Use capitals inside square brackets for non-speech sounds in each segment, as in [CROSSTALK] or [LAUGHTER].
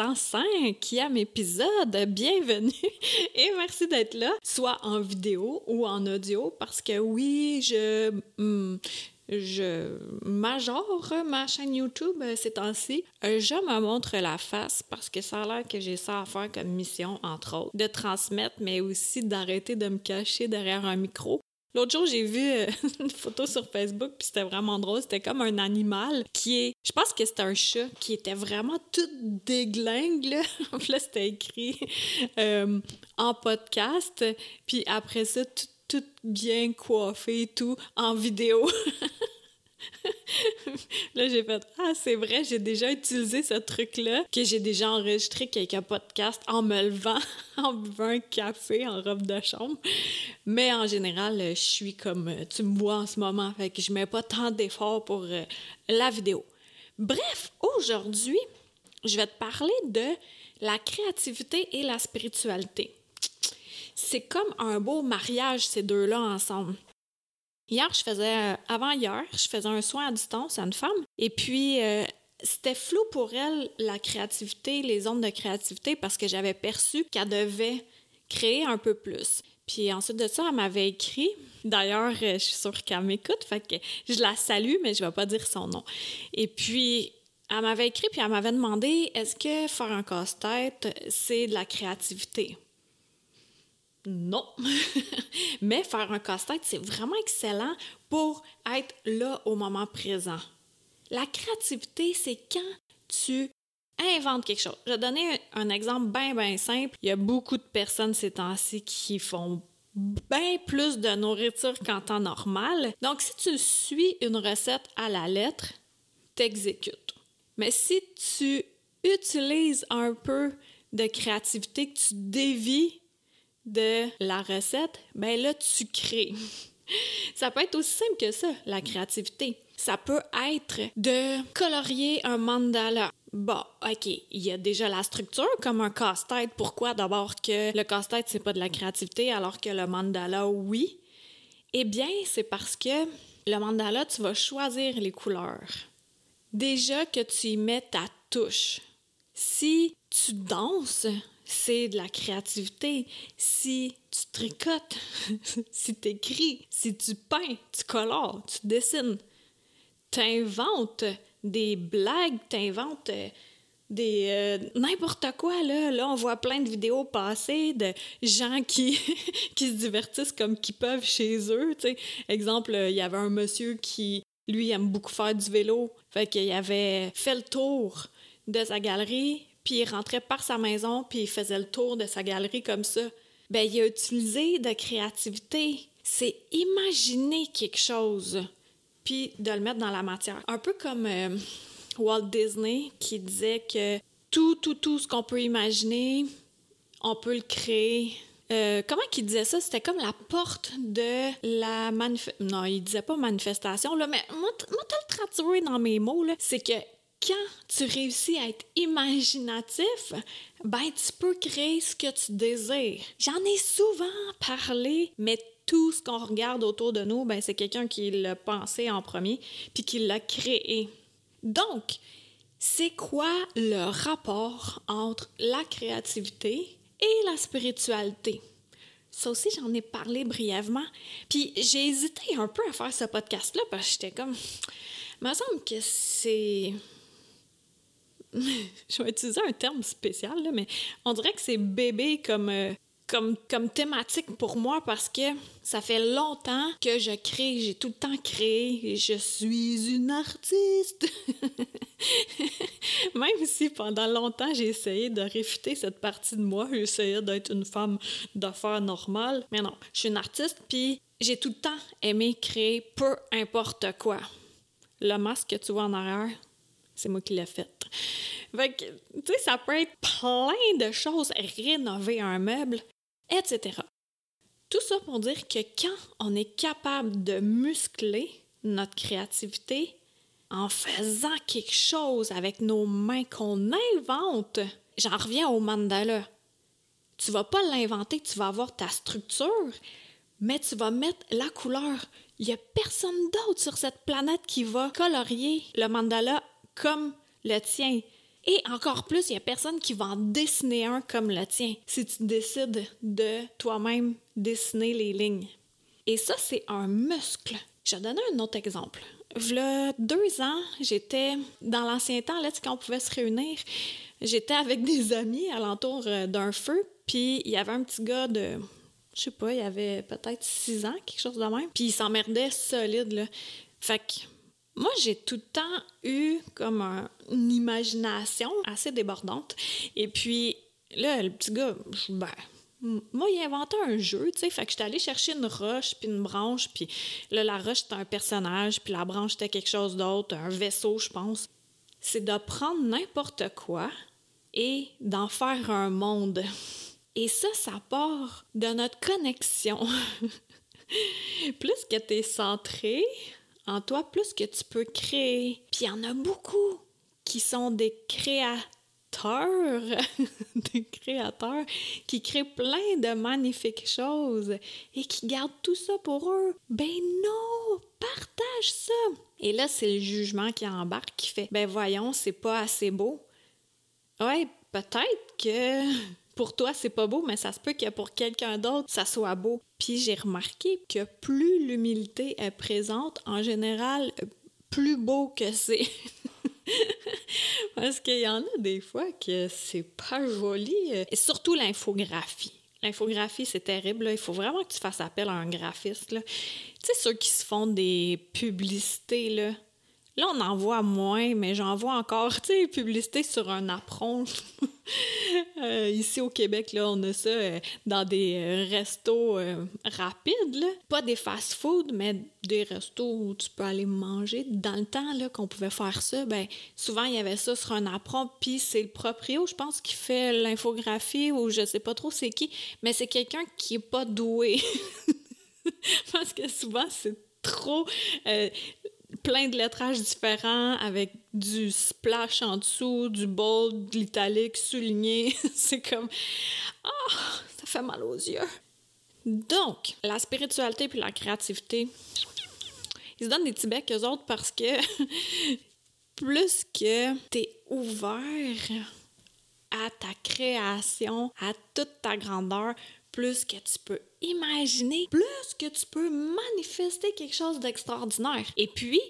105e épisode. Bienvenue [LAUGHS] et merci d'être là, soit en vidéo ou en audio, parce que oui, je, hmm, je majore ma chaîne YouTube ces temps-ci. Je me montre la face parce que ça a l'air que j'ai ça à faire comme mission, entre autres, de transmettre, mais aussi d'arrêter de me cacher derrière un micro L'autre jour, j'ai vu euh, [LAUGHS] une photo sur Facebook, puis c'était vraiment drôle. C'était comme un animal qui est. Je pense que c'était un chat qui était vraiment tout déglingue, là. [LAUGHS] là, c'était écrit euh, en podcast, puis après ça, tout, tout bien coiffé, tout en vidéo. [LAUGHS] [LAUGHS] là, j'ai fait Ah, c'est vrai, j'ai déjà utilisé ce truc-là, que j'ai déjà enregistré quelques podcasts en me levant, [LAUGHS] en buvant un café en robe de chambre. Mais en général, je suis comme tu me vois en ce moment, fait que je mets pas tant d'efforts pour euh, la vidéo. Bref, aujourd'hui, je vais te parler de la créativité et la spiritualité. C'est comme un beau mariage, ces deux-là ensemble. Hier, je faisais, avant hier, je faisais un soin à distance à une femme. Et puis, euh, c'était flou pour elle, la créativité, les zones de créativité, parce que j'avais perçu qu'elle devait créer un peu plus. Puis ensuite de ça, elle m'avait écrit. D'ailleurs, euh, je suis sûre qu'elle m'écoute, fait que je la salue, mais je vais pas dire son nom. Et puis, elle m'avait écrit, puis elle m'avait demandé est-ce que faire un casse-tête, c'est de la créativité? Non. [LAUGHS] Mais faire un casse-tête, c'est vraiment excellent pour être là au moment présent. La créativité, c'est quand tu inventes quelque chose. Je vais donner un, exemple bien, bien simple. Il y a beaucoup de personnes ces temps-ci qui font bien plus de nourriture qu'en temps normal. Donc, si tu suis une recette à la lettre, t'exécutes. Mais si tu utilises un peu de créativité, que tu dévies de la recette, ben là, tu crées. [LAUGHS] ça peut être aussi simple que ça, la créativité. Ça peut être de colorier un mandala. Bon, OK, il y a déjà la structure comme un casse-tête. Pourquoi d'abord que le casse-tête, c'est pas de la créativité alors que le mandala, oui? Eh bien, c'est parce que le mandala, tu vas choisir les couleurs. Déjà que tu y mets ta touche. Si tu danses, c'est de la créativité. Si tu tricotes, [LAUGHS] si tu écris, si tu peins, tu colores, tu dessines, tu inventes des blagues, tu inventes euh, des euh, n'importe quoi là. Là on voit plein de vidéos passer de gens [LAUGHS] qui se divertissent comme qu'ils peuvent chez eux exemple il y avait un monsieur qui lui aime beaucoup faire du vélo. Fait qu'il avait fait le tour de sa galerie puis il rentrait par sa maison, puis il faisait le tour de sa galerie comme ça. Ben, il a utilisé de créativité. C'est imaginer quelque chose, puis de le mettre dans la matière. Un peu comme euh, Walt Disney qui disait que tout, tout, tout ce qu'on peut imaginer, on peut le créer. Euh, comment qu'il disait ça? C'était comme la porte de la manifestation. Non, il disait pas manifestation, là, mais moi, moi le traduire dans mes mots, là, c'est que quand tu réussis à être imaginatif, ben tu peux créer ce que tu désires. J'en ai souvent parlé, mais tout ce qu'on regarde autour de nous, ben c'est quelqu'un qui l'a pensé en premier puis qui l'a créé. Donc, c'est quoi le rapport entre la créativité et la spiritualité? Ça aussi, j'en ai parlé brièvement. Puis j'ai hésité un peu à faire ce podcast-là parce que j'étais comme. Il me semble que c'est [LAUGHS] je vais utiliser un terme spécial, mais on dirait que c'est bébé comme, euh, comme, comme thématique pour moi parce que ça fait longtemps que je crée, j'ai tout le temps créé, je suis une artiste. [LAUGHS] Même si pendant longtemps j'ai essayé de réfuter cette partie de moi, j'ai essayé d'être une femme d'affaires normale, mais non, je suis une artiste, puis j'ai tout le temps aimé créer peu importe quoi. Le masque que tu vois en arrière, c'est moi qui l'ai fait. Fait que, tu sais, ça peut être plein de choses, rénover un meuble, etc. Tout ça pour dire que quand on est capable de muscler notre créativité en faisant quelque chose avec nos mains qu'on invente, j'en reviens au mandala. Tu vas pas l'inventer, tu vas avoir ta structure, mais tu vas mettre la couleur. Il y a personne d'autre sur cette planète qui va colorier le mandala comme le tien. Et encore plus, il n'y a personne qui va en dessiner un comme le tien si tu décides de toi-même dessiner les lignes. Et ça, c'est un muscle. Je vais donner un autre exemple. Il deux ans, j'étais dans l'ancien temps, là, quand on pouvait se réunir, j'étais avec des amis alentour euh, d'un feu, puis il y avait un petit gars de, je sais pas, il avait peut-être six ans, quelque chose de même, puis il s'emmerdait solide, là. Fait que moi, j'ai tout le temps eu comme une imagination assez débordante. Et puis, là, le petit gars, ben, moi, il a inventé un jeu, tu sais. Fait que j'étais allée chercher une roche puis une branche, puis là, la roche, c'était un personnage, puis la branche, c'était quelque chose d'autre, un vaisseau, je pense. C'est de prendre n'importe quoi et d'en faire un monde. Et ça, ça part de notre connexion. [LAUGHS] plus que tu es centré en toi, plus que tu peux créer. Puis il y en a beaucoup qui sont des créateurs [LAUGHS] des créateurs qui créent plein de magnifiques choses et qui gardent tout ça pour eux. Ben non, partage ça. Et là, c'est le jugement qui embarque qui fait ben voyons, c'est pas assez beau. Ouais, peut-être que pour toi, c'est pas beau, mais ça se peut que pour quelqu'un d'autre, ça soit beau. Puis j'ai remarqué que plus l'humilité est présente, en général, plus beau que c'est. [LAUGHS] Parce qu'il y en a des fois que c'est pas joli. Et surtout l'infographie. L'infographie, c'est terrible. Il faut vraiment que tu fasses appel à un graphiste. Tu sais, ceux qui se font des publicités, là. Là, on en voit moins, mais j'en vois encore, tu sais, publicité sur un apron. [LAUGHS] Euh, ici au Québec, là, on a ça euh, dans des euh, restos rapides, là. Pas des fast-food, mais des restos où tu peux aller manger. Dans le temps, là, qu'on pouvait faire ça, ben souvent, il y avait ça sur un apron, puis c'est le proprio, je pense, qui fait l'infographie, ou je sais pas trop c'est qui, mais c'est quelqu'un qui est pas doué. [LAUGHS] Parce que souvent, c'est trop plein de lettrages différents avec du splash en dessous, du bold, de l'italique souligné. [LAUGHS] c'est comme ah, ça fait mal aux yeux. Donc, la spiritualité puis la créativité, ils se donnent des petits autres parce que [LAUGHS] plus que t'es ouvert à ta création, à toute ta grandeur, plus que tu peux imaginer, plus que tu peux manifester quelque chose d'extraordinaire. Et puis,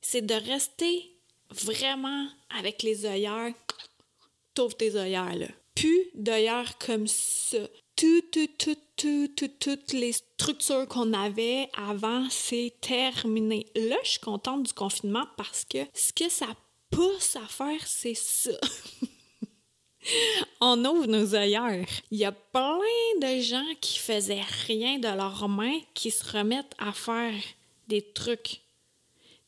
c'est de rester vraiment avec les œillères. T'ouvres tes œillères, là. Plus d'œillères comme ça. Tout, tout, tout, tout, tout, toutes les structures qu'on avait avant, c'est terminé. Là, je suis contente du confinement parce que ce que ça pousse à faire, c'est ça. [LAUGHS] on ouvre nos œillères. Il y a plein de gens qui faisaient rien de leurs mains qui se remettent à faire des trucs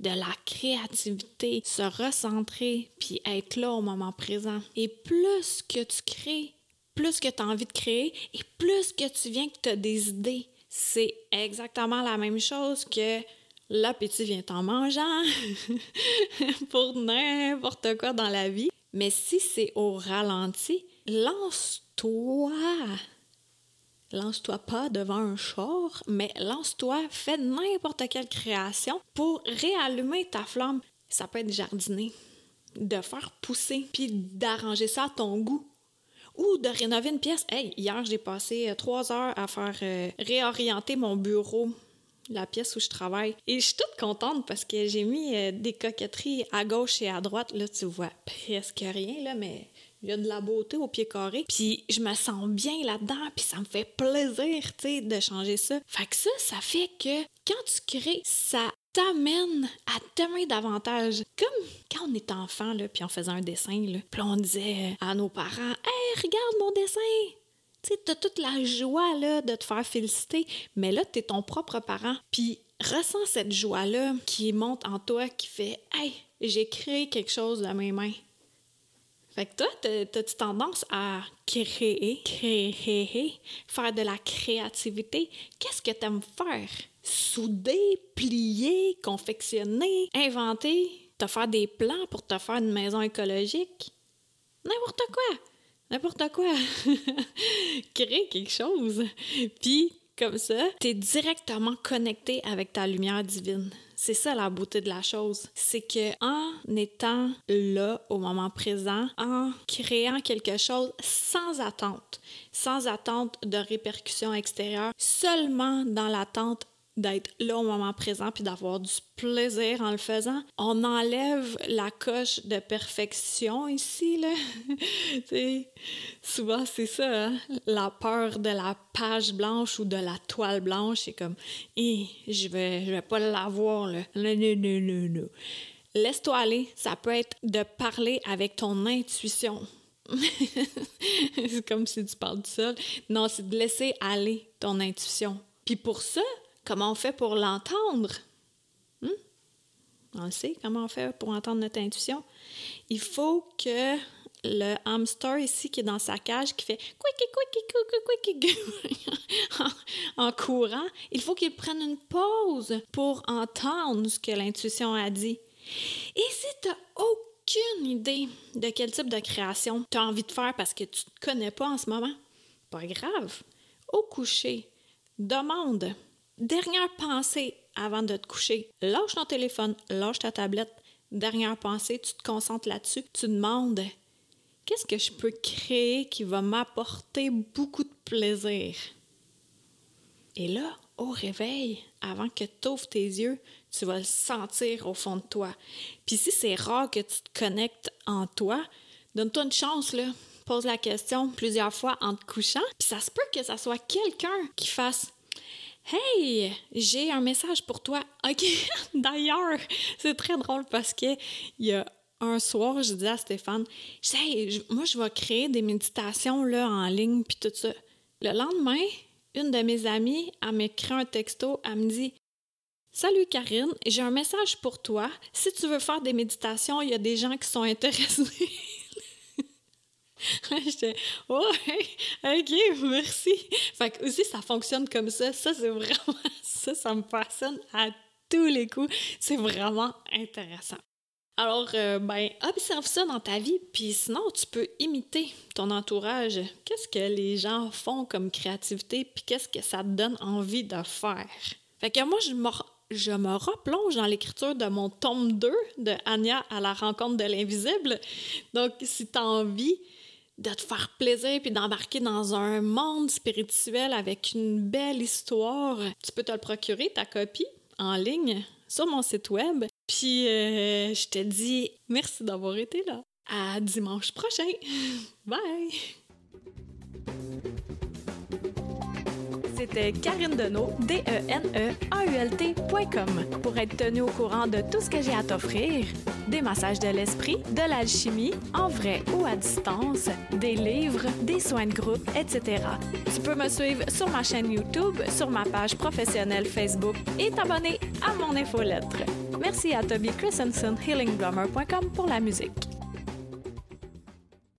de la créativité, se recentrer, puis être là au moment présent. Et plus que tu crées, plus que tu as envie de créer, et plus que tu viens que tu as des idées. C'est exactement la même chose que l'appétit vient en mangeant [LAUGHS] pour n'importe quoi dans la vie. Mais si c'est au ralenti, lance-toi. Lance-toi pas devant un char, mais lance-toi, fais n'importe quelle création pour réallumer ta flamme. Ça peut être jardiner, de faire pousser, puis d'arranger ça à ton goût. Ou de rénover une pièce. Hey, hier, j'ai passé euh, trois heures à faire euh, réorienter mon bureau la pièce où je travaille. Et je suis toute contente parce que j'ai mis euh, des coquetteries à gauche et à droite. Là, tu vois presque rien, là, mais il y a de la beauté au pied carré. Puis je me sens bien là-dedans, puis ça me fait plaisir, tu sais, de changer ça. Fait que ça, ça fait que quand tu crées, ça t'amène à t'aimer davantage. Comme quand on était enfant, là, puis on faisait un dessin, là, puis on disait à nos parents « Hey, regarde mon dessin! » Tu t'as toute la joie là, de te faire féliciter, mais là, t'es ton propre parent. Puis ressens cette joie-là qui monte en toi, qui fait Hey, j'ai créé quelque chose de mes mains. Fait que toi, t'as-tu tendance à créer, créer, faire de la créativité? Qu'est-ce que t'aimes faire? Souder, plier, confectionner, inventer, te faire des plans pour te faire une maison écologique? N'importe quoi! N'importe quoi! [LAUGHS] Créer quelque chose! Puis, comme ça, t'es directement connecté avec ta lumière divine. C'est ça la beauté de la chose. C'est que en étant là au moment présent, en créant quelque chose sans attente, sans attente de répercussions extérieures, seulement dans l'attente d'être là au moment présent puis d'avoir du plaisir en le faisant. On enlève la coche de perfection ici, là. [LAUGHS] souvent, c'est ça, hein? la peur de la page blanche ou de la toile blanche. C'est comme, eh, je vais, je vais pas l'avoir, là. Non, non, non, non. Laisse-toi aller. Ça peut être de parler avec ton intuition. [LAUGHS] c'est comme si tu parles du sol. Non, c'est de laisser aller ton intuition. Puis pour ça, Comment on fait pour l'entendre? Hmm? On le sait, comment on fait pour entendre notre intuition? Il faut que le hamster ici qui est dans sa cage, qui fait [LAUGHS] en, courant, il faut qu'il prenne une pause pour entendre ce que l'intuition a dit. Et si tu aucune idée de quel type de création tu as envie de faire parce que tu ne te connais pas en ce moment, pas grave. Au coucher, demande Dernière pensée avant de te coucher. Lâche ton téléphone, lâche ta tablette. Dernière pensée, tu te concentres là-dessus. Tu demandes qu'est-ce que je peux créer qui va m'apporter beaucoup de plaisir? Et là, au réveil, avant que tu ouvres tes yeux, tu vas le sentir au fond de toi. Puis si c'est rare que tu te connectes en toi, donne-toi une chance, là. Pose la question plusieurs fois en te couchant. Puis ça se peut que ça soit quelqu'un qui fasse Hey, j'ai un message pour toi. OK, [LAUGHS] d'ailleurs, c'est très drôle parce que il y a un soir, je disais à Stéphane, hey, moi, je vais créer des méditations là, en ligne, puis tout ça. Le lendemain, une de mes amies, elle m'écrit un texto, elle me dit Salut Karine, j'ai un message pour toi. Si tu veux faire des méditations, il y a des gens qui sont intéressés. [LAUGHS] [LAUGHS] J'étais, ouais, ok, merci. Fait que aussi, ça fonctionne comme ça. Ça, c'est vraiment, [LAUGHS] ça, ça me passionne à tous les coups. C'est vraiment intéressant. Alors, euh, ben, observe ça dans ta vie, puis sinon, tu peux imiter ton entourage. Qu'est-ce que les gens font comme créativité, puis qu'est-ce que ça te donne envie de faire? Fait que moi, je me, je me replonge dans l'écriture de mon tome 2 de Anya à la rencontre de l'invisible. Donc, si tu as envie de te faire plaisir puis d'embarquer dans un monde spirituel avec une belle histoire, tu peux te le procurer, ta copie, en ligne sur mon site web. Puis euh, je te dis merci d'avoir été là. À dimanche prochain. [LAUGHS] Bye! C'était Karine Deneau, D-E-N-E-A-U-L-T.com. Pour être tenu au courant de tout ce que j'ai à t'offrir, des massages de l'esprit, de l'alchimie, en vrai ou à distance, des livres, des soins de groupe, etc. Tu peux me suivre sur ma chaîne YouTube, sur ma page professionnelle Facebook et t'abonner à mon infolettre. Merci à Toby Christensen, healingblummer.com pour la musique.